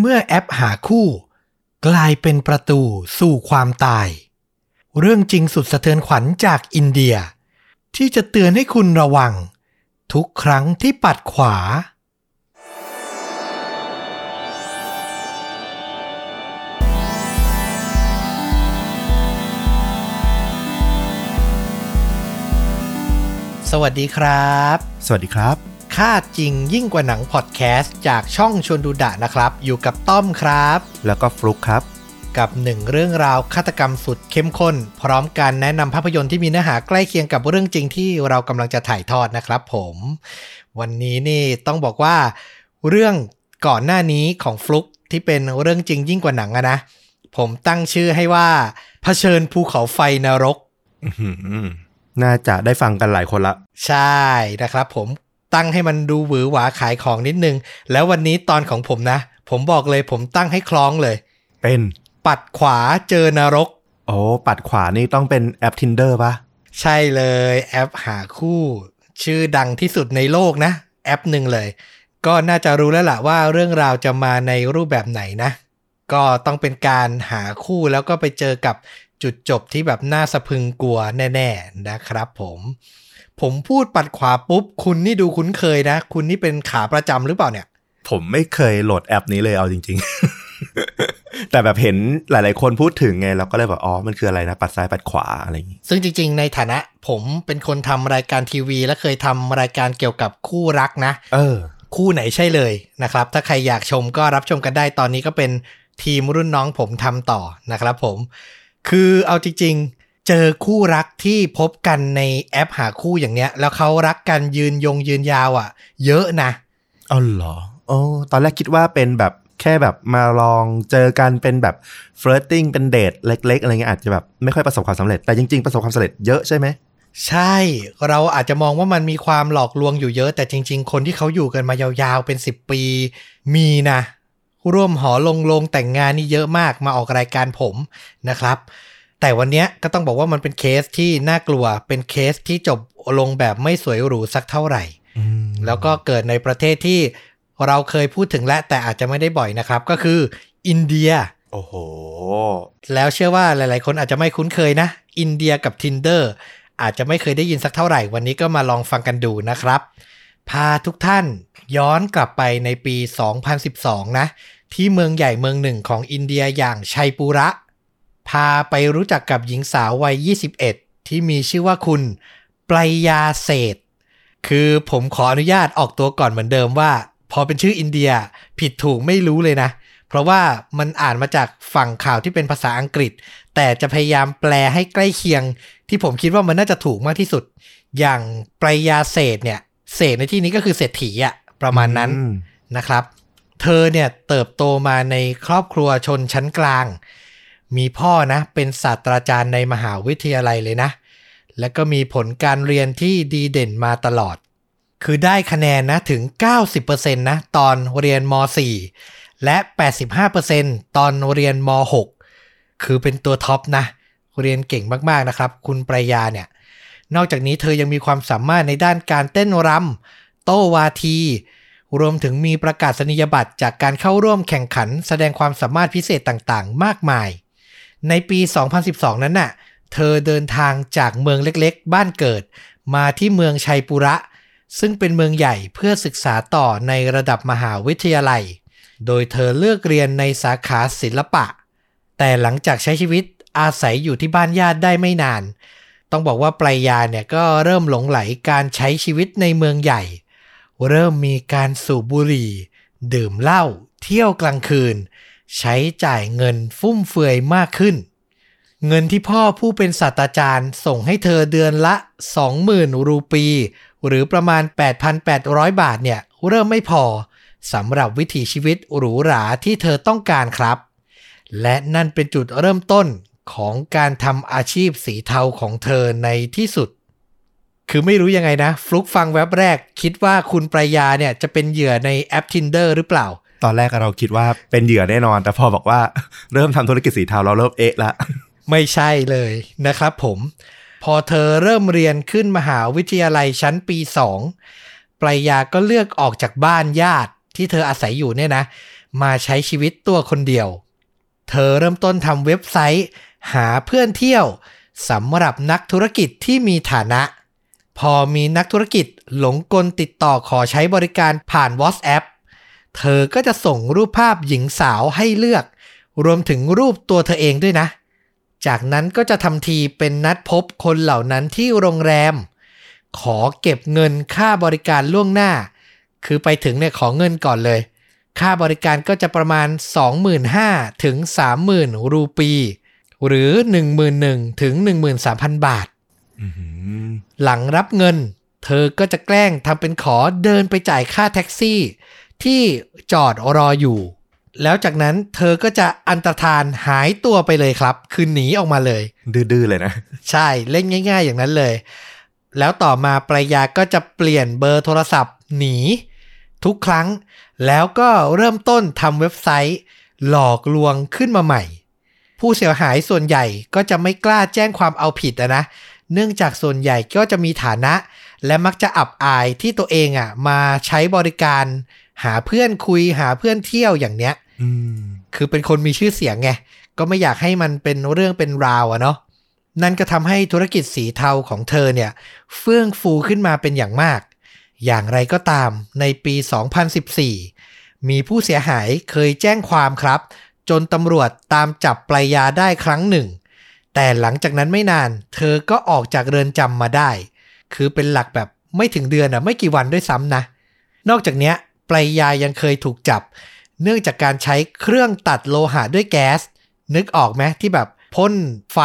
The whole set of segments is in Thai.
เมื่อแอปหาคู่ กลายเป็นประตูสู่ความตาย เรื่องจริงสุดสะเทือนขวัญจากอินเดีย ที่จะเตือนให้คุณระวัง ทุกครั้งที่ปัดขวา สวัสดีครับ สวัสดีครับ ค่าจริงยิ่งกว่าหนังพอดแคสต์จากช่องชวนดูดะนะครับ อยู่กับต้อมครับ แล้วก็ฟลุกครับ กับหนึ่งเรื่องราวฆาตกรรมสุดเข้มข้น พร้อมการแนะนำภาพยนตร์ที่มีเนื้อหาใกล้เคียงกับเรื่องจริงที่เรากำลังจะถ่ายทอดนะครับผม วันนี้นี่ต้องบอกว่า เรื่องก่อนหน้านี้ของฟลุกที่เป็นเรื่องจริงยิ่งกว่าหนังอะนะ ผมตั้งชื่อให้ว่าเผชิญภูเขาไฟนรกอื้อหือน่าจะได้ฟังกันหลายคนละ ใช่นะครับผม ตั้งให้มันดูหวือหวาขายของนิดนึง แล้ววันนี้ตอนของผมนะ ผมบอกเลยผมตั้งให้คล้องเลย เป็นปัดขวาเจอนรก โอ้ปัดขวานี่ต้องเป็นแอป Tinder ปะใช่เลยแอปหาคู่ ชื่อดังที่สุดในโลกนะ แอปหนึ่งเลย ก็น่าจะรู้แล้วล่ะว่าเรื่องราวจะมาในรูปแบบไหนนะ ก็ต้องเป็นการหาคู่แล้วก็ไปเจอกับจุดจบที่แบบน่าสะพรึงกลัวแน่ ๆนะครับผม ผมพูดปัดขวาปุ๊บ คุณนี่ดูคุ้นเคยนะ คุณนี่เป็นขาประจำหรือเปล่าเนี่ย ผมไม่เคยโหลดแอปนี้เลยเอาจริง ๆ แต่แบบเห็นหลาย ๆ คนพูดถึงไงเราก็เลยแบบอ๋อมันคืออะไรนะปัดซ้ายปัดขวาอะไรอย่างงี้ซึ่งจริง ๆ ในฐานะ ผมเป็นคนทำรายการทีวี และเคยทำรายการเกี่ยวกับคู่รักนะ เออ คู่ไหนใช่เลยนะครับ ถ้าใครอยากชมก็รับชมกันได้ตอนนี้ก็เป็นทีมรุ่นน้องผมทำต่อนะครับ ผม คือเอาจริง ๆ เจอคู่รักที่พบกันในแอปหาคู่อย่างเนี้ย แล้วเขารักกันยืนยงยืนยาวอะ่ะ เยอะนะอ๋อเหรอโอ้ตอนแรกคิดว่าเป็นแบบแค่แบบมาลองเจอกันเป็นแบบเฟร r ติ้งเป็นเดทเล็ก ๆ อะไรเงี้ยอาจจะแบบไม่ค่อยประสบความสำเร็จแต่จริง ๆ ประสบความสำเร็จเยอะใช่ไหมใช่ เราอาจจะมองว่ามันมีความหลอกลวงอยู่เยอะ แต่จริง ๆ คนที่เขาอยู่กันมายาวๆเป็น 10 ปี มีนะ ร่วมหอลงลงแต่งงานนี่เยอะมากมาออกรายการผมนะครับ แต่วันเนี้ยก็ต้องบอกว่ามันเป็นเคสที่น่ากลัว เป็นเคสที่จบลงแบบไม่สวยหรูสักเท่าไหร่อืมแล้วก็เกิดในประเทศที่เราเคยพูดถึงและแต่อาจจะไม่ได้บ่อยนะครับ ก็คืออินเดีย โอ้โห แล้วเชื่อว่าหลาย ๆ คนอาจจะไม่คุ้นเคยนะ อินเดียกับ Tinder อาจจะไม่เคยได้ยินสักเท่าไหร่ วันนี้ก็มาลองฟังกันดูนะครับ พาทุกท่านย้อนกลับไปในปี 2012 นะ ที่เมืองใหญ่เมืองหนึ่งของอินเดียอย่างชัยปุระ พาไปรู้จักกับหญิงสาววัย 21 ที่มีชื่อว่าคุณปรายาเศรษฐ์คือผมขออนุญาตออกตัวก่อนเหมือนเดิมว่า พอเป็นชื่ออินเดียผิดถูกไม่รู้เลยนะ เพราะว่ามันอ่านมาจากฝั่งข่าวที่เป็นภาษาอังกฤษ แต่จะพยายามแปลให้ใกล้เคียง ที่ผมคิดว่ามันน่าจะถูกมากที่สุด อย่างปรายาเศรษฐ์เนี่ย เศรษฐ์ในที่นี้ก็คือเศรษฐีอะประมาณนั้นอืมนะครับ เธอเนี่ยเติบโตมาในครอบครัวชนชั้นกลาง มีพ่อนะเป็นศาสตราจารย์ในมหาวิทยาลัยเลยนะ แล้วก็มีผลการเรียนที่ดีเด่นมาตลอด คือได้คะแนนนะถึง 90%นะตอนเรียนม .4 และ 85%ตอนเรียนม .6 คือเป็นตัวท็อปนะ เรียนเก่งมากๆนะครับ คุณปรยาเนี่ย นอกจากนี้เธอยังมีความสามารถในด้านการเต้นรำโต้วาทีรวมถึงมีประกาศนียบัตรจากการเข้าร่วมแข่งขันแสดงความสามารถพิเศษต่างๆ มากมาย ในปี 2012 นั้นน่ะ เธอเดินทางจากเมืองเล็กๆ บ้านเกิด มาที่เมืองชัยปุระ ซึ่งเป็นเมืองใหญ่เพื่อศึกษาต่อในระดับมหาวิทยาลัย โดยเธอเลือกเรียนในสาขาศิลปะ แต่หลังจากใช้ชีวิตอาศัยอยู่ที่บ้านญาติได้ไม่นาน ต้องบอกว่าปรายาเนี่ยก็เริ่มหลงไหลการใช้ชีวิตในเมืองใหญ่ เริ่มมีการสูบบุหรี่ ดื่มเหล้า เที่ยวกลางคืน ใช้จ่ายเงินฟุ่มเฟือยมากขึ้น เงินที่พ่อผู้เป็นศาสตราจารย์ส่งให้เธอเดือนละ 20,000 รูปี หรือประมาณ 8,800 บาทเนี่ย เริ่มไม่พอสำหรับวิถีชีวิตหรูหราที่เธอต้องการครับ และนั่นเป็นจุดเริ่มต้นของการทำอาชีพสีเทาของเธอในที่สุด คือไม่รู้ยังไงนะ ฟลุกฟังแว็บแรก คิดว่าคุณปรายาเนี่ยจะเป็นเหยื่อในแอป Tinder หรือเปล่า ตอนแรกเราคิดว่าเป็นเหยื่อแน่นอน แต่พอบอกว่าเริ่มทำธุรกิจสีเทาเราเริ่มเอ๊ะละไม่ใช่เลยนะครับผมพอเธอเริ่มเรียนขึ้นมหาวิทยาลัยชั้นปี2ปรายาก็เลือกออกจากบ้านญาติที่เธออาศัยอยู่เนี่ยนะ มาใช้ชีวิตตัวคนเดียว เธอเริ่มต้นทำเว็บไซต์ หาเพื่อนเที่ยวสำหรับนักธุรกิจที่มีฐานะ พอมีนักธุรกิจหลงกลติดต่อขอใช้บริการผ่าน WhatsApp เธอก็จะส่งรูปภาพหญิงสาวให้เลือก รวมถึงรูปตัวเธอเองด้วยนะ จากนั้นก็จะทำทีเป็นนัดพบคนเหล่านั้นที่โรงแรม ขอเก็บเงินค่าบริการล่วงหน้า คือไปถึงเนี่ยขอเงินก่อนเลย ค่าบริการก็จะประมาณ 25,000ถึง30,000 รูปี หรือ 11,000ถึง13,000 บาทอื้อหือหลังรับเงิน เธอก็จะแกล้งทำเป็นขอเดินไปจ่ายค่าแท็กซี่ ที่จอดรออยู่ แล้วจากนั้นเธอก็จะอันตรธานหายตัวไปเลยครับ คือหนีออกมาเลย ดื้อๆเลยนะ ใช่เล่นง่าย ๆ อย่างนั้นเลย แล้วต่อมาปรายาก็จะเปลี่ยนเบอร์โทรศัพท์ หนี ทุกครั้ง แล้วก็เริ่มต้นทำเว็บไซต์ หลอกลวงขึ้นมาใหม่ ผู้เสียหายส่วนใหญ่ก็จะไม่กล้าแจ้งความเอาผิดอะนะ เนื่องจากส่วนใหญ่ก็จะมีฐานะ และมักจะอับอายที่ตัวเองอะมาใช้บริการ หาเพื่อนคุยหาเพื่อนเที่ยวอย่างเนี้ยอืมคือเป็นคนมีชื่อเสียงไง ก็ไม่อยากให้มันเป็นเรื่องเป็นราวอะเนาะนั่นก็ทำให้ธุรกิจสีเทาของเธอเนี่ย เฟื่องฟูขึ้นมาเป็นอย่างมาก อย่างไรก็ตามในปี 2014 มีผู้เสียหายเคยแจ้งความครับ จนตำรวจตามจับปลายยาได้ครั้งหนึ่ง แต่หลังจากนั้นไม่นาน เธอก็ออกจากเรือนจำมาได้ คือเป็นหลักแบบไม่ถึงเดือนอะไม่กี่วันด้วยซ้ำนะ นอกจากเนี้ย ปลายยายังเคยถูกจับ เนื่องจากการใช้เครื่องตัดโลหะด้วยแก๊ส นึกออกไหมที่แบบพ่นไฟ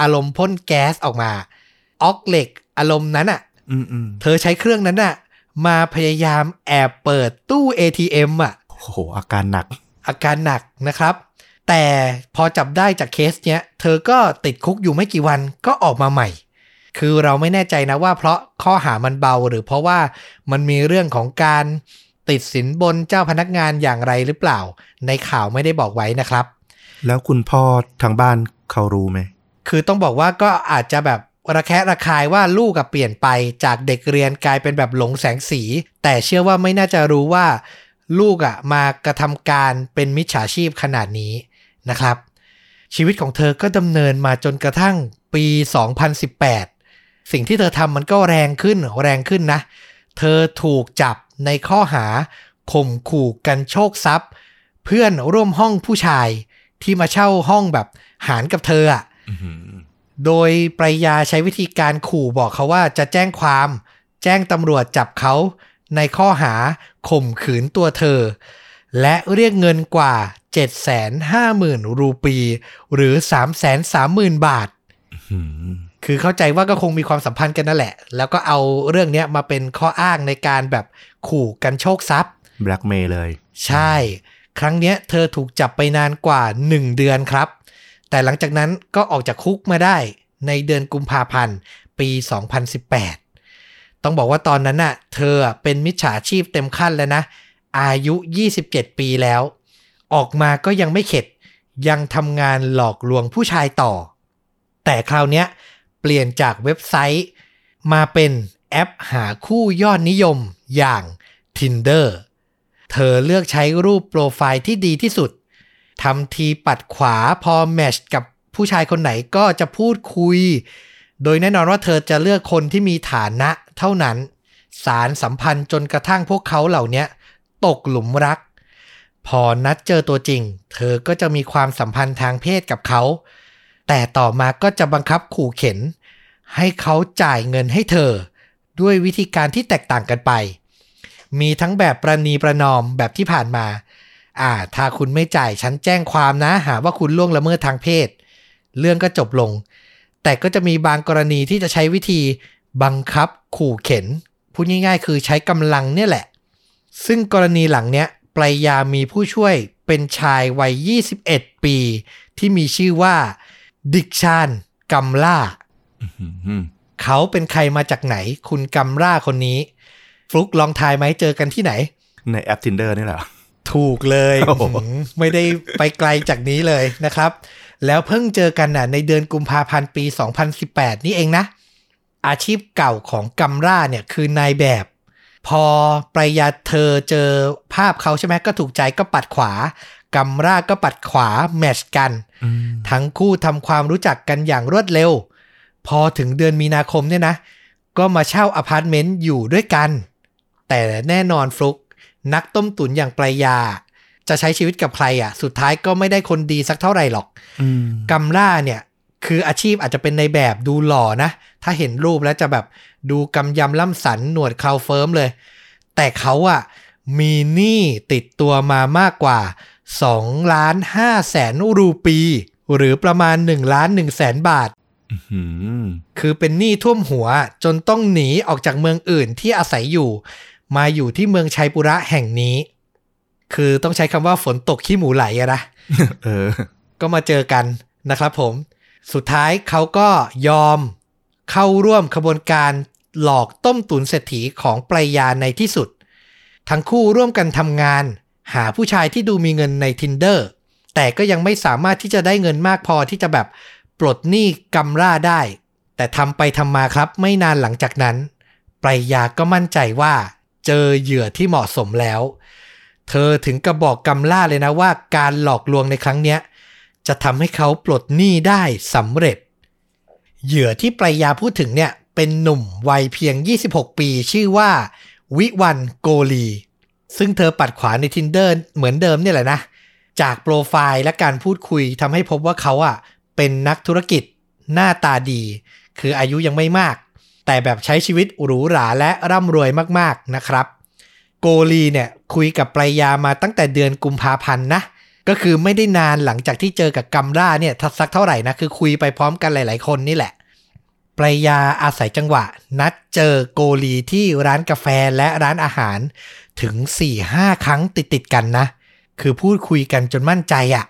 อารมณ์พ่นแก๊สออกมาออกเหล็กอารมณ์นั้นอะ่ะอืมอืมเธอใช้เครื่องนั้นอะ่ะ มาพยายามแอบเปิดตู้ ATM อะโอ้โห อาการหนัก อาการหนักนะครับ แต่พอจับได้จากเคสเนี้ย เธอก็ติดคุกอยู่ไม่กี่วันก็ออกมาใหม่ คือเราไม่แน่ใจนะว่าเพราะข้อหามันเบาหรือเพราะว่ามันมีเรื่องของการ ติดสินบนเจ้าพนักงานอย่างไรหรือเปล่า ในข่าวไม่ได้บอกไว้นะครับ แล้วคุณพ่อทางบ้านเขารู้ไหม คือต้องบอกว่าก็อาจจะแบบระแคะระคายว่าลูกกับเปลี่ยนไปจากเด็กเรียนกลายเป็นแบบหลงแสงสี แต่เชื่อว่าไม่น่าจะรู้ว่า ลูกอะ่ะมากระทำการเป็นมิจฉาชีพขนาดนี้นะครับ ชีวิตของเธอก็ดำเนินมาจนกระทั่งปี 2018 สิ่งที่เธอทำมันก็แรงขึ้นแรงขึ้นนะ เธอถูกจับในข้อหาข่มขู่กันโชคทรัพย์ เพื่อนร่วมห้องผู้ชายที่มาเช่าห้องแบบหารกับเธออะอื้อหือโดยปรายาใช้วิธีการขู่บอกเขาว่าจะแจ้งความ แจ้งตำรวจจับเขาในข้อหาข่มขืนตัวเธอ และเรียกเงินกว่า 750,000 รูปี หรือ 330,000 บาทหืม คือเข้าใจว่าก็คงมีความสัมพันธ์กันนั่นแหละ แล้วก็เอาเรื่องเนี้ยมาเป็นข้ออ้างในการแบบขู่กันโชคทรัพย์แบล็กเมย์เลย ใช่ ครั้งเนี้ยเธอถูกจับไปนานกว่า 1 เดือนครับ แต่หลังจากนั้นก็ออกจากคุกมาได้ในเดือนกุมภาพันธ์ ปี 2018 ต้องบอกว่าตอนนั้นน่ะ เธอเป็นมิจฉาชีพเต็มขั้นแล้วนะ อายุ 27 ปีแล้ว ออกมาก็ยังไม่เข็ด ยังทำงานหลอกลวงผู้ชายต่อ แต่คราวเนี้ยเเปลี่ยนจากเว็บไซต์ มาเป็นแอปหาคู่ยอดนิยมอย่าง Tinder เธอเลือกใช้รูปโปรไฟล์ที่ดีที่สุดทำทีปัดขวาพอแมชกับผู้ชายคนไหนก็จะพูดคุย โดยแน่นอนว่าเธอจะเลือกคนที่มีฐานะเท่านั้น สารสัมพันธ์จนกระทั่งพวกเขาเหล่านี้ตกหลุมรัก พอนัดเจอตัวจริง เธอก็จะมีความสัมพันธ์ทางเพศกับเขา แต่ต่อมาก็จะบังคับขู่เข็น ให้เขาจ่ายเงินให้เธอ ด้วยวิธีการที่แตกต่างกันไป มีทั้งแบบประนีประนอมแบบที่ผ่านมา อ่า ถ้าคุณไม่จ่ายฉันแจ้งความนะ หาว่าคุณล่วงละเมิดทางเพศ เรื่องก็จบลง แต่ก็จะมีบางกรณีที่จะใช้วิธีบังคับขู่เข็น พูดง่ายๆ คือใช้กำลังเนี่ยแหละ ซึ่งกรณีหลังเนี้ยปลายามีผู้ช่วยเป็นชายวัย 21 ปี ที่มีชื่อว่า ดิกชานกัมล่าอื้อหือเขาเป็นใครมาจากไหน คุณกัมล่าคนนี้ ฟลุกลองทายไหมเจอกันที่ไหน ในแอป Tinder นี่แหละถูกเลยโอ้โหหืมไม่ได้ไปไกลจากนี้เลยนะครับ แล้วเพิ่งเจอกันน่ะ ในเดือนกุมภาพันธ์ปี 2018 นี่เองนะ อาชีพเก่าของกัมร่าเนี่ยคือนายแบบ พอปรายาเธอเจอภาพเขาใช่ไหมก็ถูกใจก็ปัดขวา กัมราก็ปัดขวาแมทชกันอืมทั้งคู่ทำความรู้จักกันอย่างรวดเร็ว พอถึงเดือนมีนาคมเนี่ยนะ ก็มาเช่าอพาร์ตเมนต์อยู่ด้วยกัน แต่แน่นอนฟลุก นักต้มตุ๋นอย่างปรายา จะใช้ชีวิตกับใครอะ สุดท้ายก็ไม่ได้คนดีสักเท่าไหร่หรอกอืมกัมล่าเนี่ยคืออาชีพอาจจะเป็นในแบบดูหล่อนะ ถ้าเห็นรูปแล้วจะแบบดูกำยำล่ำสันหนวดเครา firm เลย แต่เขาอะมีหนี้ติดตัวมามากกว่า 2ล้าน5แสนรูปี หรือประมาณ1ล้าน1แสนบาทอืมคือเป็นหนี้ท่วมหัวจนต้องหนีออกจากเมืองอื่นที่อาศัยอยู่ มาอยู่ที่เมืองชัยปุระแห่งนี้ คือต้องใช้คำว่าฝนตกขี้หมูไหลอะนะเออ ก็มาเจอกันนะครับผม สุดท้ายเขาก็ยอมเข้าร่วมขบวนการหลอกต้มตุนเศรษฐีของปรายาในที่สุด ทั้งคู่ร่วมกันทำงาน หาผู้ชายที่ดูมีเงินใน Tinder แต่ก็ยังไม่สามารถที่จะได้เงินมากพอที่จะแบบปลดหนี้กำร่าได้ แต่ทำไปทำมาครับไม่นานหลังจากนั้นปรายาก็มั่นใจว่า เจอเหยื่อที่เหมาะสมแล้ว เธอถึงกระบอกกำล่าเลยนะว่าการหลอกลวงในครั้งเนี้ย จะทำให้เขาปลดหนี้ได้สำเร็จ เหยื่อที่ปรายาพูดถึงเนี่ย เป็นหนุ่มวัยเพียง 26 ปีชื่อว่า วิวันโกลี ซึ่งเธอปัดขวาใน Tinder เหมือนเดิมเนี่ยแหละนะ จากโปรไฟล์และการพูดคุยทำให้พบว่าเขาอะเป็นนักธุรกิจหน้าตาดี คืออายุยังไม่มาก แต่แบบใช้ชีวิตหรูหราและร่ำรวยมากๆนะครับ โกลีเนี่ยคุยกับปรายามาตั้งแต่เดือนกุมภาพันธ์นะ ก็คือไม่ได้นานหลังจากที่เจอกับกัมราเนี่ยทัสักเท่าไหร่นะ คือคุยไปพร้อมกันหลาย ๆ คนนี่แหละปรายาอาศัยจังหวะ นัดเจอโกลีที่ร้านกาแฟและร้านอาหาร ถึง 4-5 ครั้งติดๆกันนะ คือพูดคุยกันจนมั่นใจอะ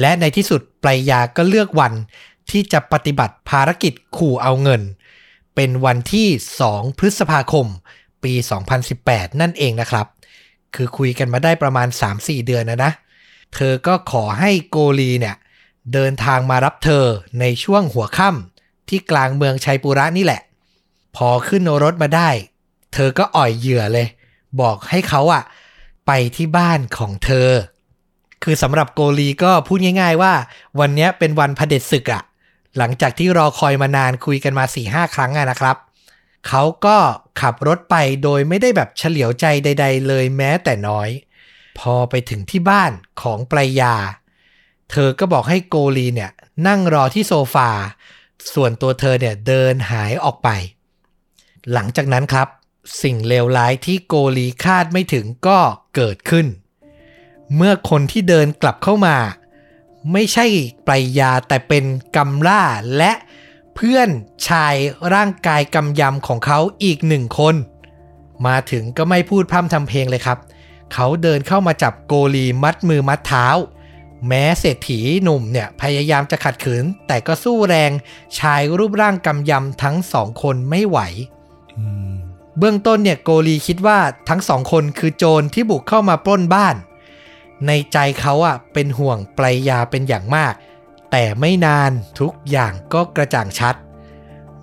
และในที่สุดปรายาก็เลือกวันที่จะปฏิบัติภารกิจขู่เอาเงิน เป็นวันที่ 2 พฤษภาคม ปี 2018 นั่นเองนะครับ คือคุยกันมาได้ประมาณ 3-4 เดือนนะนะ เธอก็ขอให้โกลีเนี่ยเดินทางมารับเธอในช่วงหัวค่ำที่กลางเมืองชัยปุระนี่แหละ พอขึ้นรถมาได้ เธอก็อ่อยเหยื่อเลย บอกให้เขาอะไปที่บ้านของเธอ คือสำหรับโกลีก็พูดง่าย ๆ ว่า วันนี้เป็นวันพเผด็จศึกอะหลังจากที่รอคอยมานานคุยกันมา4ี่ห้าครั้งอะนะครับ เขาก็ขับรถไปโดยไม่ได้แบบเฉลียวใจใด ๆ เลยแม้แต่น้อย พอไปถึงที่บ้านของปรายา เธอก็บอกให้โกลีเนี่ยนั่งรอที่โซฟา ส่วนตัวเธอเนี่ยเดินหายออกไป หลังจากนั้นครับ สิ่งเลวร้ายที่โกลีคาดไม่ถึงก็เกิดขึ้น เมื่อคนที่เดินกลับเข้ามา ไม่ใช่ปรยาแต่เป็นกัมล่าและเพื่อนชายร่างกายกำยำของเขาอีกหนึ่งคน มาถึงก็ไม่พูดพร่ำทำเพลงเลยครับ เขาเดินเข้ามาจับโกลีมัดมือมัดเท้า แม้เศรษฐีหนุ่มเนี่ยพยายามจะขัดขืน แต่ก็สู้แรงชายรูปร่างกำยำทั้งสองคนไม่ไหว เบื้องต้นเนี่ยโกลีคิดว่าทั้งสองคนคือโจรที่บุกเข้ามาปล้นบ้าน ในใจเขาอะเป็นห่วงปรายาเป็นอย่างมาก แต่ไม่นานทุกอย่างก็กระจ่างชัด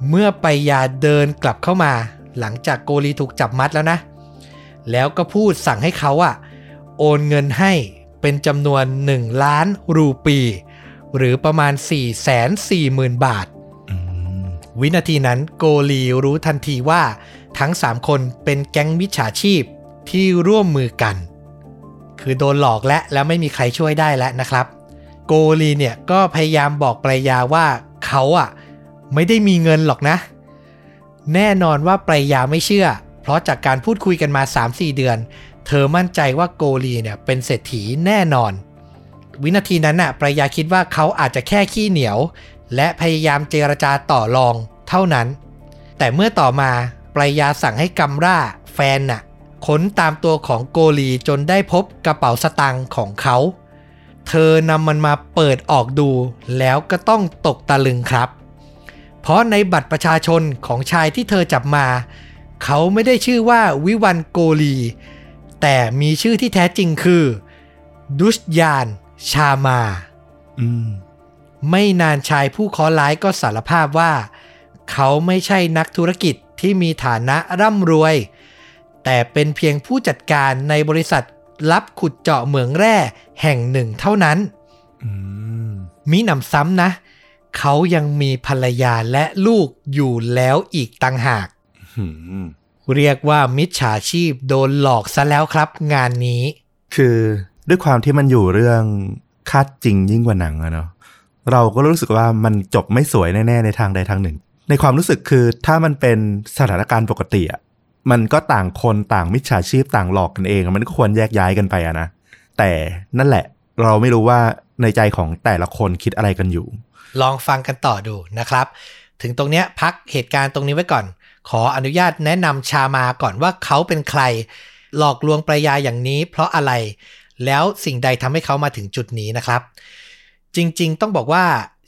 เมื่อปรายาเดินกลับเข้ามา หลังจากโกลีถูกจับมัดแล้วนะ แล้วก็พูดสั่งให้เขาอะโอนเงินให้เป็นจำนวน 1 ล้านรูปี หรือประมาณ 4 4 0 0 0 0 บาทอืมวินาทีนั้นโกลีรู้ทันทีว่า ทั้ง 3 คนเป็นแก๊งมิจฉาชีพที่ร่วมมือกัน คือโดนหลอกและแล้วไม่มีใครช่วยได้แล้วนะครับ โกลีเนี่ยก็พยายามบอกปรายาว่าเขาอะไม่ได้มีเงินหรอกนะ แน่นอนว่าปรายาไม่เชื่อ เพราะจากการพูดคุยกันมา 3-4 เดือน เธอมั่นใจว่าโกลีเนี่ยเป็นเศรษฐีแน่นอน วินาทีนั้นน่ะปรายาคิดว่าเขาอาจจะแค่ขี้เหนียว และพยายามเจรจาต่อรองเท่านั้น แต่เมื่อต่อมา ปรายาสั่งให้กัมร่าแฟนน่ะค้นตามตัวของโกลีจนได้พบกระเป๋าสตางค์ของเขา เธอนำมันมาเปิดออกดูแล้วก็ต้องตกตะลึงครับ เพราะในบัตรประชาชนของชายที่เธอจับมา เขาไม่ได้ชื่อว่าวิวันโกลี แต่มีชื่อที่แท้จริงคือ ดุชยาน ชามาอืมไม่นานชายผู้เคราะห์ร้ายก็สารภาพว่า เขาไม่ใช่นักธุรกิจ ที่มีฐานะร่ำรวย แต่เป็นเพียงผู้จัดการในบริษัทรับขุดเจาะเหมืองแร่แห่งหนึ่งเท่านั้นอืมมิหนำซ้ำนะ เขายังมีภรรยาและลูกอยู่แล้วอีกต่างหากหืมเรียกว่ามิจฉาชีพโดนหลอกซะแล้วครับ งานนี้ คือด้วยความที่มันอยู่เรื่องคาดจริงยิ่งกว่าหนังอะเนาะเราก็รู้สึกว่ามันจบไม่สวยแน่ ๆ ในทางใดทางหนึ่ง ในความรู้สึกคือถ้ามันเป็นสถานการณ์ปกติอะมันก็ต่างคนต่างมิจฉาชีพต่างหลอกกันเอง มันก็ควรแยกย้ายกันไปอะนะแต่นั่นแหละเราไม่รู้ว่าในใจของแต่ละคนคิดอะไรกันอยู่ ลองฟังกันต่อดูนะครับ ถึงตรงเนี้ยพักเหตุการณ์ตรงนี้ไว้ก่อน ขออนุญาตแนะนำชามาก่อนว่าเขาเป็นใคร หลอกลวงปรายาอย่างนี้ เพราะอะไรแล้วสิ่งใดทำให้เขามาถึงจุดนี้นะครับ จริง ๆ ต้องบอกว่า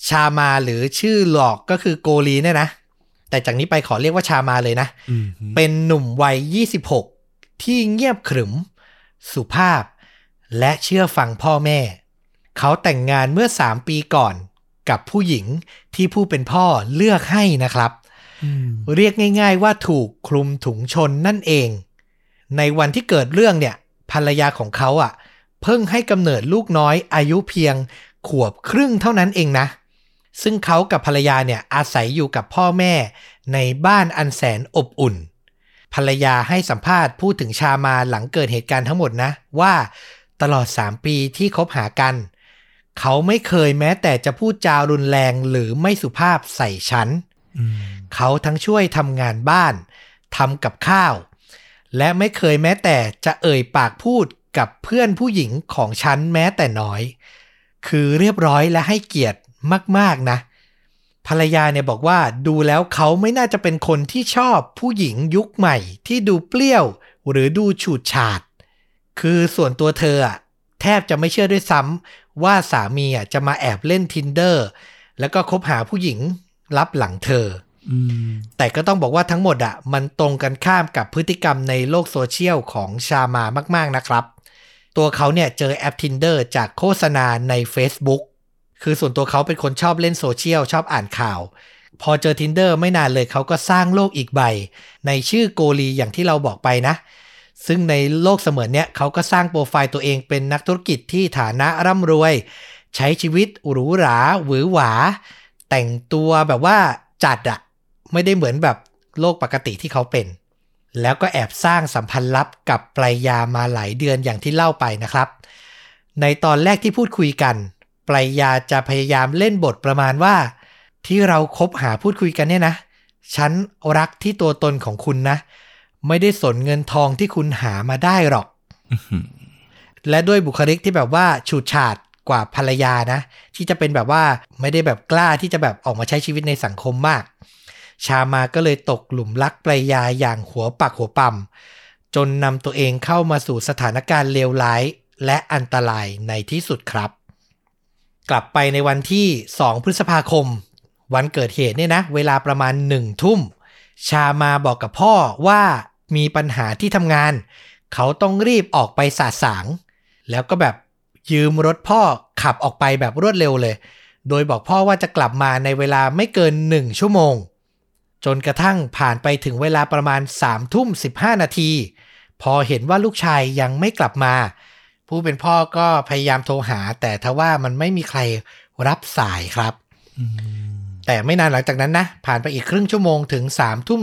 ชามาหรือชื่อหลอกก็คือโกลีเนี่ยนะ แต่จากนี้ไปขอเรียกว่าชามาเลยนะอืมเป็นหนุ่มวัย 26 ที่เงียบขรึม สุภาพ และเชื่อฟังพ่อแม่ เขาแต่งงานเมื่อ 3 ปีก่อนกับผู้หญิงที่ผู้เป็นพ่อเลือกให้นะครับอืมเรียกง่าย ๆ ว่าถูกคลุมถุงชนนั่นเอง ในวันที่เกิดเรื่องเนี่ย ภรรยาของเขาอะ เพิ่งให้กำเนิดลูกน้อยอายุเพียงขวบครึ่งเท่านั้นเองนะ ซึ่งเขากับภรรยาเนี่ยอาศัยอยู่กับพ่อแม่ในบ้านอันแสนอบอุ่น ภรรยาให้สัมภาษณ์พูดถึงชามาหลังเกิดเหตุการณ์ทั้งหมดนะ ว่าตลอด 3 ปีที่คบหากัน เขาไม่เคยแม้แต่จะพูดจารุนแรงหรือไม่สุภาพใส่ฉันอืมเขาทั้งช่วยทำงานบ้านทำกับข้าว และไม่เคยแม้แต่จะเอ่ยปากพูดกับเพื่อนผู้หญิงของฉันแม้แต่น้อย คือเรียบร้อยและให้เกียรติ มาก ๆ นะ ภรรยาเนี่ยบอกว่าดูแล้วเขาไม่น่าจะเป็นคนที่ชอบผู้หญิงยุคใหม่ ที่ดูเปรี้ยว หรือดูฉูดฉาด คือส่วนตัวเธออะแทบจะไม่เชื่อด้วยซ้ำว่าสามีอะจะมาแอบเล่น tinder แล้วก็คบหาผู้หญิงรับหลังเธออืมแต่ก็ต้องบอกว่าทั้งหมดอะมันตรงกันข้ามกับพฤติกรรมในโลกโซเชียลของชามามาก ๆนะครับ ตัวเขาเนี่ยเจอแอป Tinder จากโฆษณาใน Facebook คือส่วนตัวเขาเป็นคนชอบเล่นโซเชียลชอบอ่านข่าว พอเจอ Tinder ไม่นานเลยเขาก็สร้างโลกอีกใบ ในชื่อโกลีอย่างที่เราบอกไปนะ ซึ่งในโลกเสมือนเนี้ยเขาก็สร้างโปรไฟล์ตัวเองเป็นนักธุรกิจที่ฐานะร่ำรวย ใช้ชีวิตหรูหราหวือหวา แต่งตัวแบบว่าจัดอะไม่ได้เหมือนแบบโลกปกติที่เขาเป็น แล้วก็แอบสร้างสัมพันธ์ลับกับปลายยามาหลายเดือนอย่างที่เล่าไปนะครับ ในตอนแรกที่พูดคุยกัน ปลายยาจะพยายามเล่นบทประมาณว่า ที่เราคบหาพูดคุยกันเนี่ยนะ ฉันรักที่ตัวตนของคุณนะ ไม่ได้สนเงินทองที่คุณหามาได้หรอกและด้วยบุคลิกที่แบบว่าฉูดฉาดกว่าภรรยานะ ที่จะเป็นแบบว่าไม่ได้แบบกล้าที่จะแบบออกมาใช้ชีวิตในสังคมมาก ชามาก็เลยตกหลุมรักปลายยาอย่างหัวปักหัวปั๊มจนนำตัวเองเข้ามาสู่สถานการณ์เลวร้ายและอันตรายในที่สุดครับ กลับไปในวันที่ 2 พฤษภาคม วันเกิดเหตุเนี่ยนะ เวลาประมาณหนึ่งทุ่ม ชามาบอกกับพ่อว่ามีปัญหาที่ทำงาน เขาต้องรีบออกไปสาสาง แล้วก็แบบยืมรถพ่อขับออกไปแบบรวดเร็วเลย โดยบอกพ่อว่าจะกลับมาในเวลาไม่เกิน1ชั่วโมง จนกระทั่งผ่านไปถึงเวลาประมาณ3ทุ่ม15 นาที พอเห็นว่าลูกชายยังไม่กลับมา ผู้เป็นพ่อก็พยายามโทรหา แต่ทว่ามันไม่มีใครรับสายครับ แต่ไม่นานหลังจากนั้นนะ ผ่านไปอีกครึ่งชั่วโมงถึง3ทุ่ม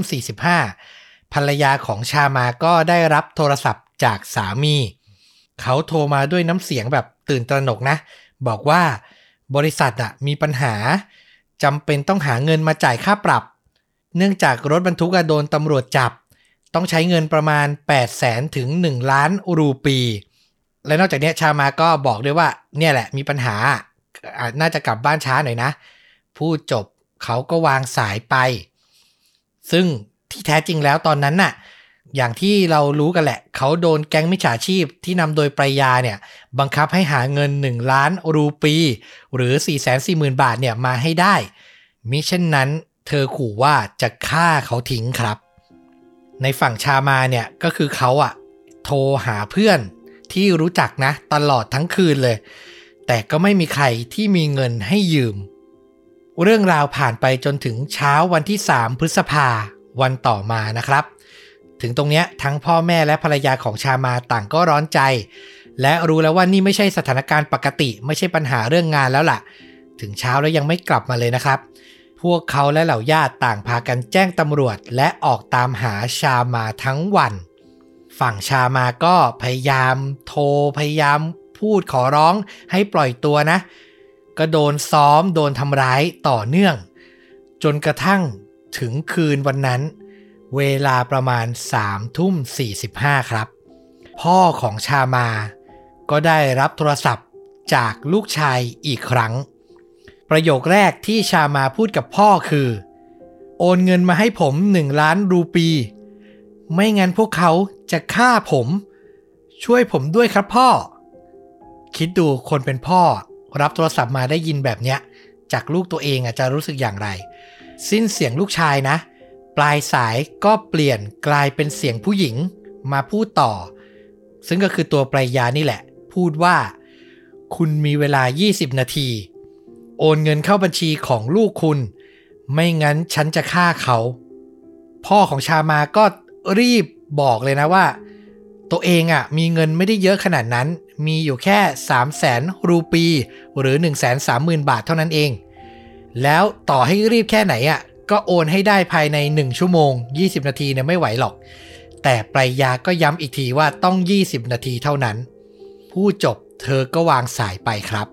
45ภรรยาของชามาก็ได้รับโทรศัพท์จากสามี เขาโทรมาด้วยน้ำเสียงแบบตื่นตระหนกนะ บอกว่าบริษัทอะมีปัญหาจำเป็นต้องหาเงินมาจ่ายค่าปรับ เนื่องจากรถบรรทุกอะโดนตำรวจจับ ต้องใช้เงินประมาณ 8 0 0แสนถึง 1 ล้านรูปี และนอกจากนี้ชามาก็บอกด้วยว่า เนี่ยแหละมีปัญหาอะน่าจะกลับบ้านช้าหน่อยนะ พูดจบเขาก็วางสายไป ซึ่งที่แท้จริงแล้วตอนนั้นน่ะ อย่างที่เรารู้กันแหละ เขาโดนแก๊งมิจฉาชีพที่นำโดยปรยาเนี่ย บังคับให้หาเงิน 1 ล้านรูปี หรือ 4 4 0 0 0 0 บาทเนี่ยมาให้ได้ มิเช่นนั้น เธอขู่ว่าจะฆ่าเขาทิ้งครับ ในฝั่งชามาเนี่ยก็คือเขาอะโทรหาเพื่อน ที่รู้จักนะ ตลอดทั้งคืนเลย แต่ก็ไม่มีใครที่มีเงินให้ยืม เรื่องราวผ่านไปจนถึงเช้าวันที่ 3 พฤษภาวันต่อมานะครับ ถึงตรงเนี้ยทั้งพ่อแม่และภรรยาของชามาต่างก็ร้อนใจ และรู้แล้วว่านี่ไม่ใช่สถานการณ์ปกติ ไม่ใช่ปัญหาเรื่องงานแล้วล่ะ ถึงเช้าแล้วยังไม่กลับมาเลยนะครับพวกเขาและเหล่าญาติต่างพากันแจ้งตำรวจและออกตามหาชามาทั้งวัน ฝั่งชามาก็พยายามโทรพยายามพูดขอร้องให้ปล่อยตัวนะ ก็โดนซ้อมโดนทำร้ายต่อเนื่อง จนกระทั่งถึงคืนวันนั้น เวลาประมาณ3ทุ่ม45 ครับ พ่อของชามา ก็ได้รับโทรศัพท์จากลูกชายอีกครั้ง ประโยคแรกที่ชามาพูดกับพ่อคือ โอนเงินมาให้ผมหนึ่งล้านรูปี ไม่งั้นพวกเขาจะฆ่าผม ช่วยผมด้วยครับพ่อ คิดดูคนเป็นพ่อ รับโทรศัพท์มาได้ยินแบบเนี้ย จากลูกตัวเองอะจะรู้สึกอย่างไร สิ้นเสียงลูกชายนะ ปลายสายก็เปลี่ยนกลายเป็นเสียงผู้หญิงมาพูดต่อ ซึ่งก็คือตัวปลายยานี่แหละ พูดว่า คุณมีเวลา 20 นาที โอนเงินเข้าบัญชีของลูกคุณ ไม่งั้นฉันจะฆ่าเขา พ่อของชามาก็ รีบบอกเลยนะว่า ตัวเองอะ่ะมีเงินไม่ได้เยอะขนาดนั้น มีอยู่แค่ 3 0 0แสนรูปี หรือ 1 3 0 0 0 0 บาทเท่านั้นเอง แล้วต่อให้รีบแค่ไหนอะ่ะก็โอนให้ได้ภายใน 1 ชั่วโมง 20 นาทีเนี่ยไม่ไหวหรอก แต่ปลายยาก็ย้ำอีกทีว่าต้อง 20 นาทีเท่านั้น ผู้จบเธอก็วางสายไปครับ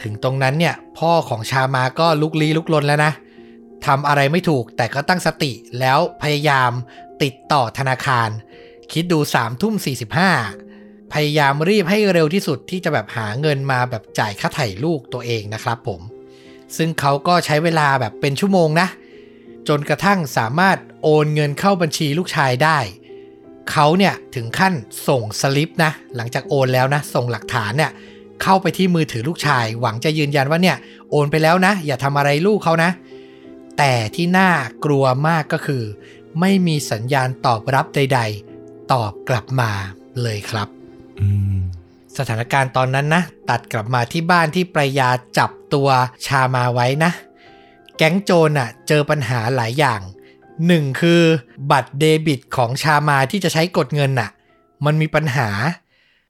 ถึงตรงนั้นเนี่ยพ่อของชามาก็ลุกลี้ลุกลนแล้วนะทำอะไรไม่ถูกแต่ก็ตั้งสติแล้วพยายาม ติดต่อธนาคาร คิดดู3ามทุ่ม45 พยายามรีบให้เร็วที่สุดที่จะแบบหาเงินมาแบบจ่ายค่าไถ่ลูกตัวเองนะครับผม ซึ่งเขาก็ใช้เวลาแบบเป็นชั่วโมงนะ จนกระทั่งสามารถโอนเงินเข้าบัญชีลูกชายได้ เขาเนี่ยถึงขั้นส่งสลิปนะ หลังจากโอนแล้วนะ ส่งหลักฐานเนี่ยเข้าไปที่มือถือลูกชาย หวังจะยืนยันว่าเนี่ยโอนไปแล้วนะ อย่าทำอะไรลูกเขานะ แต่ที่น่ากลัวมากก็คือ ไม่มีสัญญาณตอบรับใด ๆ ตอบกลับมาเลยครับอืมสถานการณ์ตอนนั้นนะ ตัดกลับมาที่บ้านที่ปรายาจับตัวชามาไว้นะ แก๊งโจรน่ะ เจอปัญหาหลายอย่างหนึ่งคือบัตรเดบิตของชามาที่จะใช้กดเงินน่ะ มันมีปัญหา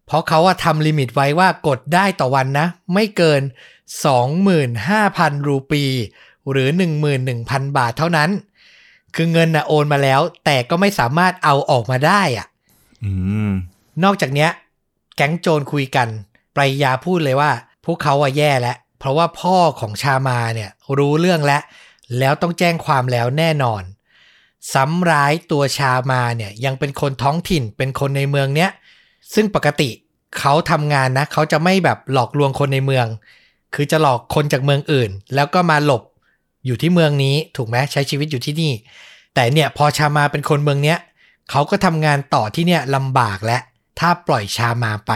เพราะเขาอะทำลิมิตไว้ว่ากดได้ต่อวันนะ ไม่เกิน 25,000 รูปี หรือ 11,000 บาทเท่านั้น คือเงินน่ะโอนมาแล้ว แต่ก็ไม่สามารถเอาออกมาได้อะอืมนอกจากเนี้ย แก๊งโจรคุยกันปรายยาพูดเลยว่า พวกเขาอะแย่แล้ว เพราะว่าพ่อของชามาเนี่ย รู้เรื่องแล้ว แล้วต้องแจ้งความแล้วแน่นอนซ้ำร้ายตัวชามาเนี่ย ยังเป็นคนท้องถิ่นเป็นคนในเมืองเนี้ยซึ่งปกติเขาทำงานนะ เขาจะไม่แบบหลอกลวงคนในเมือง คือจะหลอกคนจากเมืองอื่น แล้วก็มาหลบ อยู่ที่เมืองนี้ถูกไหมใช้ชีวิตอยู่ที่นี่ แต่เนี่ยพอชามาเป็นคนเมืองเนี้ยเขาก็ทำงานต่อที่เนี่ยลำบากและ ถ้าปล่อยชามาไป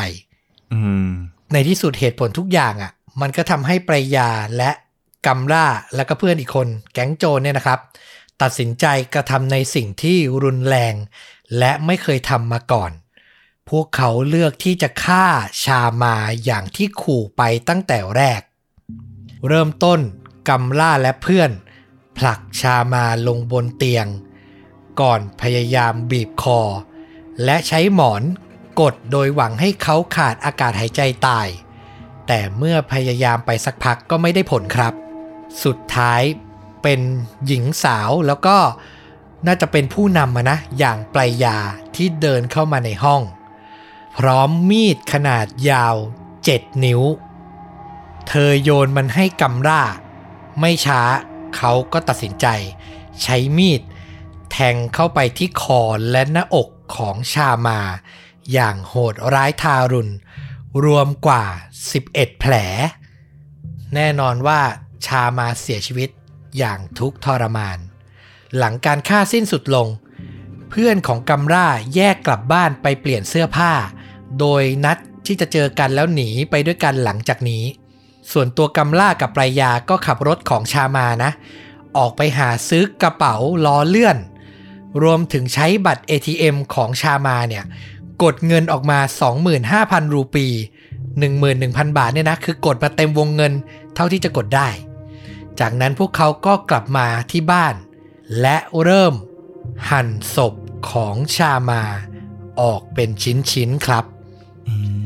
อืมในที่สุดเหตุผลทุกอย่างอะ่ะ มันก็ทำให้ปรายาและกัมร่าและก็เพื่อนอีกคน แก๊งโจรเนี่ยนะครับ ตัดสินใจกระทำในสิ่งที่รุนแรง และไม่เคยทำมาก่อน พวกเขาเลือกที่จะฆ่าชามาอย่างที่ขู่ไปตั้งแต่แรก เริ่มต้น กัมล่าและเพื่อน ผลักชามาลงบนเตียง ก่อนพยายามบีบคอ และใช้หมอนกดโดยหวังให้เขาขาดอากาศหายใจตาย แต่เมื่อพยายามไปสักพักก็ไม่ได้ผลครับ สุดท้ายเป็นหญิงสาวแล้วก็น่าจะเป็นผู้นำนะ อย่างปลายยาที่เดินเข้ามาในห้อง พร้อมมีดขนาดยาว 7 นิ้ว เธอโยนมันให้กำร่า ไม่ช้าเขาก็ตัดสินใจ ใช้มีด แทงเข้าไปที่คอและหน้าอกของชามา อย่างโหดร้ายทารุณ รวมกว่า 11 แผล แน่นอนว่าชามาเสียชีวิตอย่างทุกข์ทรมาน หลังการฆ่าสิ้นสุดลง เพื่อนของกัมราแยกกลับบ้านไปเปลี่ยนเสื้อผ้า โดยนัดที่จะเจอกันแล้วหนีไปด้วยกันหลังจากนี้ ส่วนตัวกัมล่ากับปรายาก็ขับรถของชามานะ ออกไปหาซื้อกระเป๋าล้อเลื่อน รวมถึงใช้บัตร ATM ของชามาเนี่ย กดเงินออกมา 25,000 รูปี 11,000 บาทเนี่ยนะ คือกดมาเต็มวงเงินเท่าที่จะกดได้ จากนั้นพวกเขาก็กลับมาที่บ้าน และเริ่มหั่นศพของชามาออกเป็นชิ้นๆครับ อืม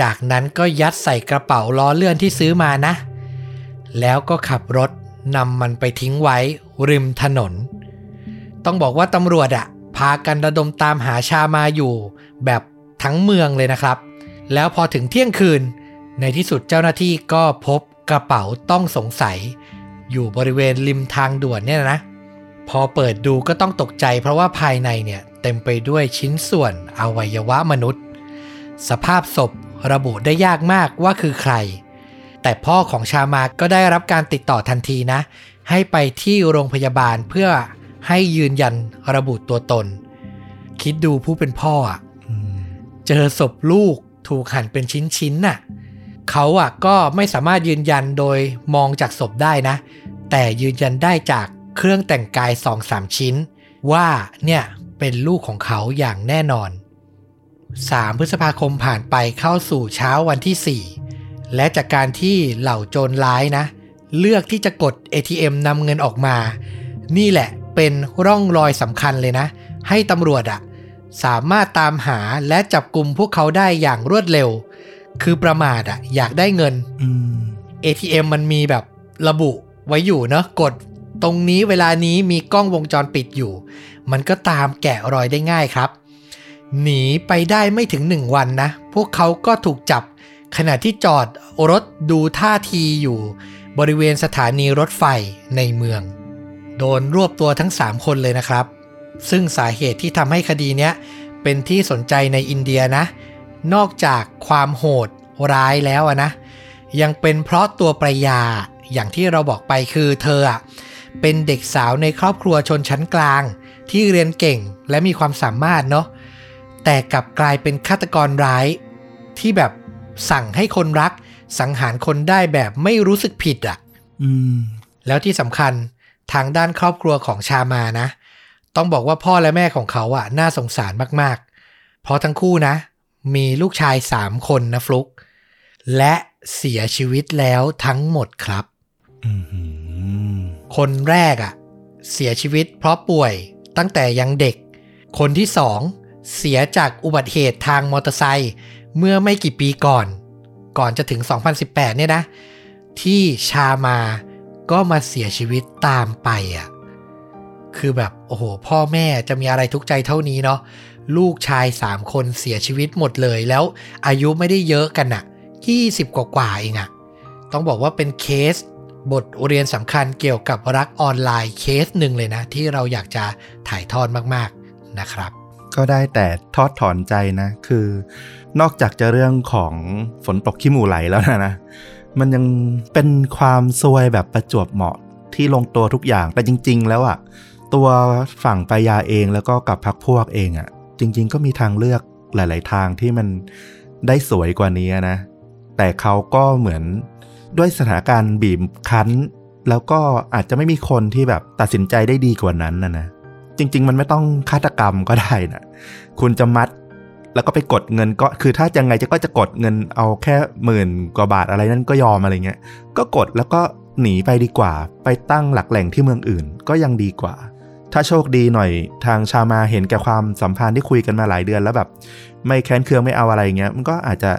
จากนั้นก็ยัดใส่กระเป๋าล้อเลื่อนที่ซื้อมานะ แล้วก็ขับรถนำมันไปทิ้งไว้ริมถนน ต้องบอกว่าตำรวจอะพากันระดมตามหาชามาอยู่ แบบทั้งเมืองเลยนะครับ แล้วพอถึงเที่ยงคืน ในที่สุดเจ้าหน้าที่ก็พบกระเป๋าต้องสงสัย อยู่บริเวณริมทางด่วนเนี่ยนะ พอเปิดดูก็ต้องตกใจเพราะว่าภายในเนี่ยเต็มไปด้วยชิ้นส่วนอวัยวะมนุษย์ สภาพศพระบุได้ยากมากว่าคือใคร แต่พ่อของชามาก็ได้รับการติดต่อทันทีนะ ให้ไปที่โรงพยาบาลเพื่อให้ยืนยันระบุตัวตน คิดดูผู้เป็นพ่ออะเจอศพลูกถูกหั่นเป็นชิ้นๆน่ะเขาอะก็ไม่สามารถยืนยันโดยมองจากศพได้นะ แต่ยืนยันได้จากเครื่องแต่งกายสองสามชิ้น ว่าเนี่ยเป็นลูกของเขาอย่างแน่นอน 3 พฤษภาคมผ่านไปเข้าสู่เช้าวันที่ 4 และจากการที่เหล่าโจรร้ายนะ เลือกที่จะกด ATM นำเงินออกมา นี่แหละเป็นร่องรอยสำคัญเลยนะ ให้ตำรวจอะสามารถตามหาและจับกลุ่มพวกเขาได้อย่างรวดเร็ว คือประมาทอะอยากได้เงินอืม ATM มันมีแบบระบุไว้อยู่เนอะกดตรงนี้เวลานี้มีกล้องวงจรปิดอยู่ มันก็ตามแกะรอยได้ง่ายครับ หนีไปได้ไม่ถึงหนึ่งวันนะ พวกเขาก็ถูกจับ ขณะที่จอดรถดูท่าทีอยู่ บริเวณสถานีรถไฟในเมือง โดนรวบตัวทั้ง 3 คนเลยนะครับ ซึ่งสาเหตุที่ทำให้คดีเนี้ย เป็นที่สนใจในอินเดียนะ นอกจากความโหดร้ายแล้วนะ ยังเป็นเพราะตัวประยาอย่างที่เราบอกไปคือเธอเป็นเด็กสาวในครอบครัวชนชั้นกลาง ที่เรียนเก่งและมีความสามารถเนาะ แต่กลับกลายเป็นฆาตกรร้าย ที่แบบสั่งให้คนรัก สังหารคนได้แบบไม่รู้สึกผิดอะอืมแล้วที่สำคัญทางด้านครอบครัวของชามานะ ต้องบอกว่าพ่อและแม่ของเขาอะน่าสงสารมากๆ เพราะทั้งคู่นะ มีลูกชายสามคนนะฟลุก และเสียชีวิตแล้วทั้งหมดครับอืมหืมคนแรกอะเสียชีวิตเพราะป่วยตั้งแต่ยังเด็ก คนที่สอง เสียจากอุบัติเหตุทางมอเตอร์ไซค์เมื่อไม่กี่ปีก่อน ก่อนจะถึง 2018 เนี่ยนะ ที่ชามาก็มาเสียชีวิตตามไปอะคือแบบ โอ้โห พ่อแม่จะมีอะไรทุกใจเท่านี้เนาะลูกชาย 3 คนเสียชีวิตหมดเลยแล้วอายุไม่ได้เยอะกันอะ20 กว่ากว่าเองอะต้องบอกว่าเป็นเคสบทเรียนสำคัญเกี่ยวกับรักออนไลน์เคสหนึ่งเลยนะ ที่เราอยากจะถ่ายทอดมาก ๆ นะครับ ก็ได้แต่ทอดถอนใจนะ คือนอกจากจะเรื่องของฝนตกขี้หมูไหลแล้วนะนะ มันยังเป็นความซวยแบบประจวบเหมาะที่ลงตัวทุกอย่าง แต่จริง ๆ แล้วอะตัวฝั่งปายาเองแล้วก็กับพักพวกเองอะจริง ๆ ก็มีทางเลือกหลาย ๆ ทางที่มันได้สวยกว่านี้นะ แต่เขาก็เหมือนด้วยสถานการณ์บีบคั้น แล้วก็อาจจะไม่มีคนที่แบบตัดสินใจได้ดีกว่านั้นนะนะ จริง ๆ มันไม่ต้องฆาตกรรมก็ได้นะคุณจะมัดแล้วก็ไปกดเงินก็คือถ้ายังไงจะก็จะกดเงินเอาแค่หมื่นกว่าบาทอะไรนั่นก็ยอมอะไรเงี้ยก็กดแล้วก็หนีไปดีกว่า ไปตั้งหลักแหล่งที่เมืองอื่นก็ยังดีกว่า ถ้าโชคดีหน่อยทางชามาเห็นแก่ความสัมพันธ์ที่คุยกันมาหลายเดือนแล้วแบบ ไม่แค้นเคืองไม่เอาอะไรเงี้ยมันก็อาจจะ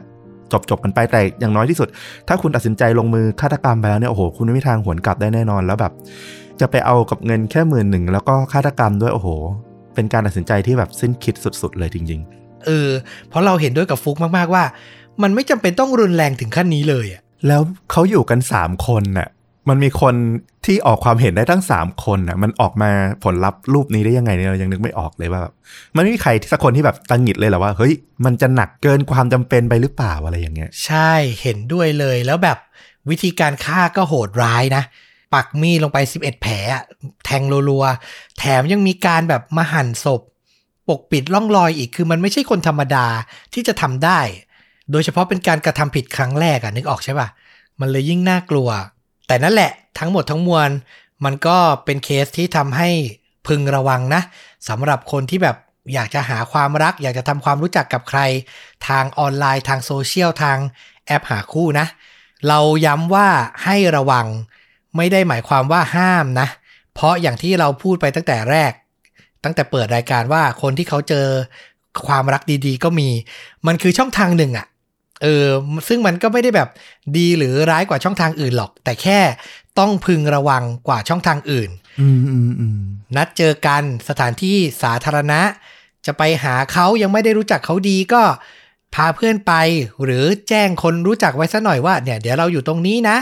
จบจบกันไปแต่อย่างน้อยที่สุด ถ้าคุณตัดสินใจลงมือฆาตกรรมไปแล้วเนี่ยโอ้โหคุณไม่มีทางหวนกลับได้แน่นอนแล้วแบบ จะไปเอากับเงินแค่หมื่นหนึ่งแล้วก็ฆาตกรรมด้วยโอ้โห เป็นการตัดสินใจที่แบบสิ้นคิดสุด ๆ เลยจริงเออ เพราะเราเห็นด้วยกับฟุกมากๆว่า มันไม่จำเป็นต้องรุนแรงถึงขั้นนี้เลยอะๆแล้วเขาอยู่กันสามคนน่ะ มันมีคนที่ออกความเห็นได้ทั้งสามคนนะมันออกมาผลลัพธ์รูปนี้ได้ยังไงเนี่ยเรายังนึกไม่ออกเลยว่าแบบมันไม่มีใครสักคนที่แบบตังหิดเลยหรอว่าเฮ้ยมันจะหนักเกินความจำเป็นไปหรือเปล่าอะไรอย่างเงี้ย ใช่เห็นด้วยเลยแล้วแบบวิธีการฆ่าก็โหดร้ายนะ ปักมีดลงไป 11 แผลแทงรัวๆแถมยังมีการแบบมาหั่นศพ ปกปิดร่องรอยอีกคือมันไม่ใช่คนธรรมดาที่จะทำได้ โดยเฉพาะเป็นการกระทำผิดครั้งแรกอะนึกออกใช่ปะมันเลยยิ่งน่ากลัว แต่นั่นแหละทั้งหมดทั้งมวล มันก็เป็นเคสที่ทำให้พึงระวังนะสำหรับคนที่แบบอยากจะหาความรัก อยากจะทำความรู้จักกับใคร ทางออนไลน์ทางโซเชียลทางแอปหาคู่นะ เราย้ำว่าให้ระวังไม่ได้หมายความว่าห้ามนะ เพราะอย่างที่เราพูดไปตั้งแต่แรก ตั้งแต่เปิดรายการว่าคนที่เขาเจอความรักดีๆ ก็มี มันคือช่องทางหนึ่งอะ เออซึ่งมันก็ไม่ได้แบบดีหรือร้ายกว่าช่องทางอื่นหรอก แต่แค่ต้องพึงระวังกว่าช่องทางอื่นอืมอืมอืมนัดเจอกันสถานที่สาธารณะ จะไปหาเขายังไม่ได้รู้จักเขาดีก็พาเพื่อนไปหรือแจ้งคนรู้จักไว้ซะหน่อยว่าเนี่ยเดี๋ยวเราอยู่ตรงนี้นะ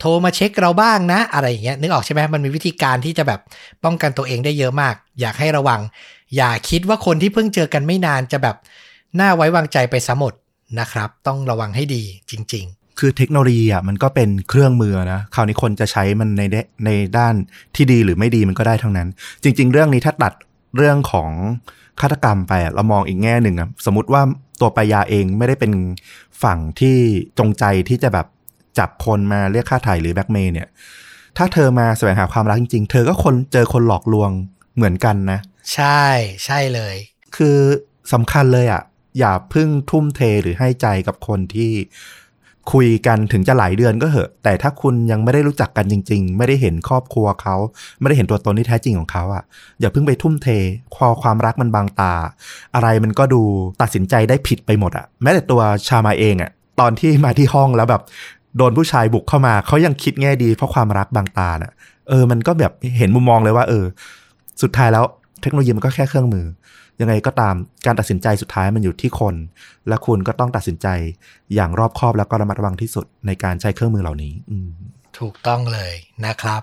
โทรมาเช็คเราบ้างนะ อะไรอย่างเงี้ยนึกออกใช่ไหมมันมีวิธีการที่จะแบบป้องกันตัวเองได้เยอะมาก อยากให้ระวัง อย่าคิดว่าคนที่เพิ่งเจอกันไม่นานจะแบบน่าไว้วางใจไปซะหมด นะครับ ต้องระวังให้ดีจริงคือเทคโนโลยีอะมันก็เป็นเครื่องมือนะคราวนี้คนจะใช้มันในเดในด้านที่ดีหรือไม่ดีมันก็ได้ทั้งนั้น จริง ๆ เรื่องนี้ถ้าตัดเรื่องของฆาตกรรมไปอะเรามองอีกแง่หนึ่งอะสมมติว่าตัวปายาเองไม่ได้เป็นฝั่งที่จงใจที่จะแบบจับคนมาเรียกค่าถ่ายหรือแบล็กเมย์เนี่ย ถ้าเธอมาแสวงหาความรักจริง ๆ เธอก็คนเจอคนหลอกลวงเหมือนกันนะๆใช่ใช่เลย คือสำคัญเลยอะ่ะ อย่าพึ่งทุ่มเทหรือให้ใจกับคนที่คุยกันถึงจะหลายเดือนก็เหอะ แต่ถ้าคุณยังไม่ได้รู้จักกันจริง ๆ ไม่ได้เห็นครอบครัวเขา ไม่ได้เห็นตัวตนที่แท้จริงของเขาอะ่ะ อย่าเพิ่งไปทุ่มเท พอความรักมันบางตา อะไรมันก็ดูตัดสินใจได้ผิดไปหมดอะ่ะ แม้แต่ตัวชามาเองอะ่ะ ตอนที่มาที่ห้องแล้วแบบ โดนผู้ชายบุกเข้ามา เขายังคิดแง่ดีเพราะความรักบางตาน่ะ เออ มันก็แบบเห็นมุมมองเลยว่า เออ สุดท้ายแล้วเทคโนโลยีมันก็แค่เครื่องมือ ยังไงก็ตามการตัดสินใจสุดท้ายมันอยู่ที่คน และคุณก็ต้องตัดสินใจอย่างรอบคอบแล้วก็ระมัดระวังที่สุดในการใช้เครื่องมือเหล่านี้อืมถูกต้องเลยนะครับ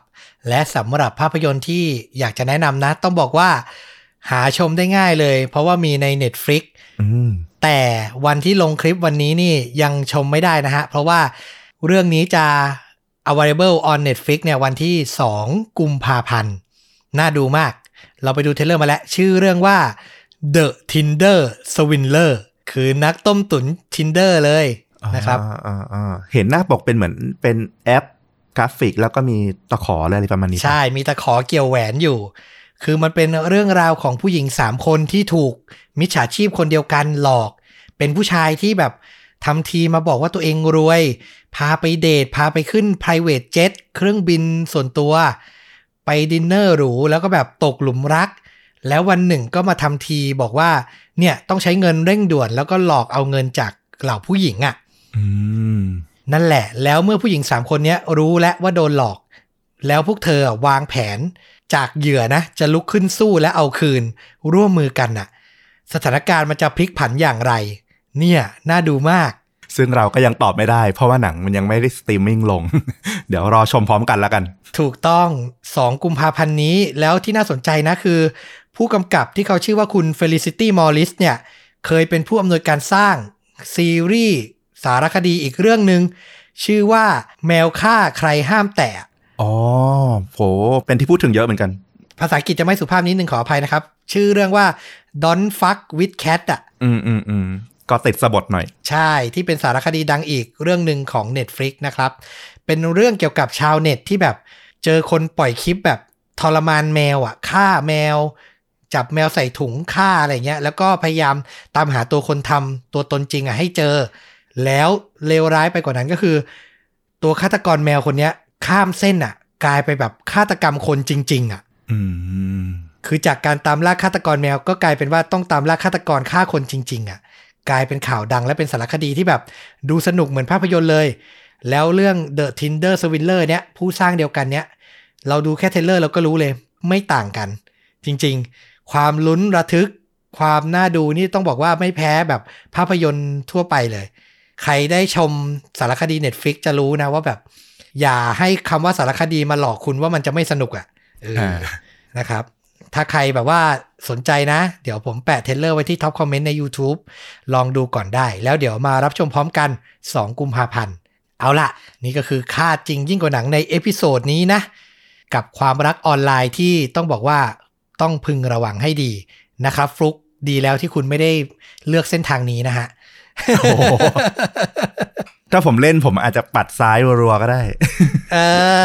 และสำหรับภาพยนตร์ที่อยากจะแนะนำนะ ต้องบอกว่า หาชมได้ง่ายเลย เพราะว่ามีใน Netflix อืมแต่วันที่ลงคลิปวันนี้นี่ยังชมไม่ได้นะฮะ เพราะว่าเรื่องนี้จะ available on Netflix เนี่ยวันที่ 2 กุมภาพันธ์ น่าดูมาก เราไปดูเทรลเลอร์มาแล้ว ชื่อเรื่องว่า The Tinder Swindler คือนักต้มตุ๋น Tinder เลยนะครับอ่าอ่าอ่าเห็นหน้าปกเป็นเหมือนเป็นแอปกราฟิก แล้วก็มีตะขออะไรประมาณนี้ปะใช่ มีตะขอเกี่ยวแหวนอยู่ คือมันเป็นเรื่องราวของผู้หญิงสามคนที่ถูกมิจฉาชีพคนเดียวกันหลอก เป็นผู้ชายที่แบบทำทีมาบอกว่าตัวเองรวย พาไปเดท พาไปขึ้น private jet เครื่องบินส่วนตัว ไปดินเนอร์หรู แล้วก็แบบตกหลุมรัก แล้ววันหนึ่งก็มาทำทีบอกว่า เนี่ยต้องใช้เงินเร่งด่วน แล้วก็หลอกเอาเงินจากเหล่าผู้หญิงอะ่ะอืมนั่นแหละ แล้วเมื่อผู้หญิงสามคนเนี้ยรู้แล้วว่าโดนหลอก แล้วพวกเธอวางแผนจากเหยื่อนะ จะลุกขึ้นสู้และเอาคืน ร่วมมือกันน่ะ สถานการณ์มันจะพลิกผันอย่างไร เนี่ยน่าดูมาก ซึ่งเราก็ยังตอบไม่ได้ เพราะว่าหนังมันยังไม่ได้สตรีมมิ่งลง เดี๋ยวรอชมพร้อมกันแล้วกัน ถูกต้อง 2 กุมภาพันธ์นี้แล้วที่น่าสนใจนะคือ ผู้กำกับที่เขาชื่อว่าคุณ Felicity Morris เนี่ย เคยเป็นผู้อำนวยการสร้างซีรีส์สารคดีอีกเรื่องหนึ่งชื่อว่าแมวฆ่าใครห้ามแตะอ๋อโห เป็นที่พูดถึงเยอะเหมือนกัน ภาษาอังกฤษจะไม่สุภาพนิดนึงขออภัยนะครับ ชื่อเรื่องว่า Don't fuck with cat อะ อืมอืมอืมก็ติดสะบดหน่อย ใช่ที่เป็นสารคดีดังอีกเรื่องหนึ่งของ Netflix นะครับ เป็นเรื่องเกี่ยวกับชาวเน็ตที่แบบ เจอคนปล่อยคลิปแบบทรมานแมวอะฆ่าแมว จับแมวใส่ถุงฆ่าอะไรเงี้ย แล้วก็พยายามตามหาตัวคนทำตัวตนจริงอะให้เจอ แล้วเลวร้ายไปกว่านั้นก็คือ ตัวฆาตกรแมวคนเนี้ย ข้ามเส้นอะ กลายไปแบบฆาตกรรมคนจริง ๆ อะอืมคือจากการตามล่าฆาตกรแมวก็กลายเป็นว่าต้องตามล่าฆาตกรฆ่าคนจริง ๆ อะ กลายเป็นข่าวดังและเป็นสารคดีที่แบบดูสนุกเหมือนภาพยนตร์เลย แล้วเรื่อง The Tinder Swindler เนี้ยผู้สร้างเดียวกันเนี้ยเราดูแค่ trailer เราก็รู้เลย ไม่ต่างกัน จริง ๆ ความลุ้นระทึก ความน่าดูนี่ต้องบอกว่าไม่แพ้แบบภาพยนตร์ทั่วไปเลย ใครได้ชมสารคดี Netflix จะรู้นะว่าแบบ อย่าให้คำว่าสารคดีมาหลอกคุณว่ามันจะไม่สนุกอะ่ะเอออ่านะครับถ้าใครแบบว่าสนใจนะ เดี๋ยวผมแปะ trailer ไว้ที่ top comment ใน YouTube ลองดูก่อนได้ แล้วเดี๋ยวมารับชมพร้อมกัน 2 กุมภาพันธ์ เอาล่ะนี่ก็คือฆาตจริงยิ่งกว่าหนังใน episode นี้นะ กับความรักออนไลน์ที่ต้องบอกว่า ต้องพึงระวังให้ดีนะครับฟลุกดีแล้วที่คุณไม่ได้เลือกเส้นทางนี้นะฮะโอ้โหถ้าผมเล่นผมอาจจะปัดซ้ายรัวๆก็ได้เอ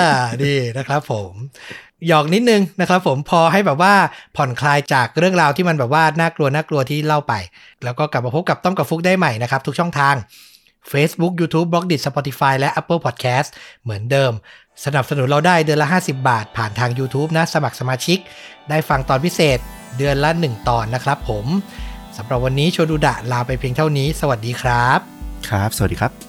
อดีนะครับผมหยอกนิดนึงนะครับผมพอให้แบบว่าผ่อนคลายจากเรื่องราวที่มันแบบว่าน่ากลัวน่ากลัวที่เล่าไป แล้วก็กลับมาพบกับต้อมกับฟุกได้ใหม่นะครับ ทุกช่องทาง Facebook YouTube b l o g d i t Spotify และ Apple Podcast เหมือนเดิม สนับสนุนเราได้เดือนละ 50 บาท ผ่านทาง YouTube นะ สมัครสมาชิก ได้ฟังตอนพิเศษเดือนละ 1 ตอนนะครับผมสำหรับวันนี้โชดูดะลาไปเพียงเท่านี้ สวัสดีครับ ครับ สวัสดีครับ